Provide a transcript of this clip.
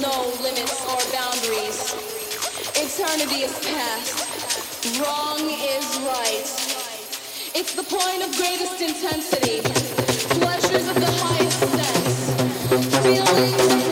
no limits or boundaries. Eternity is past. Wrong is right. It's the point of greatest intensity. Pleasures of the highest sense. Feelings.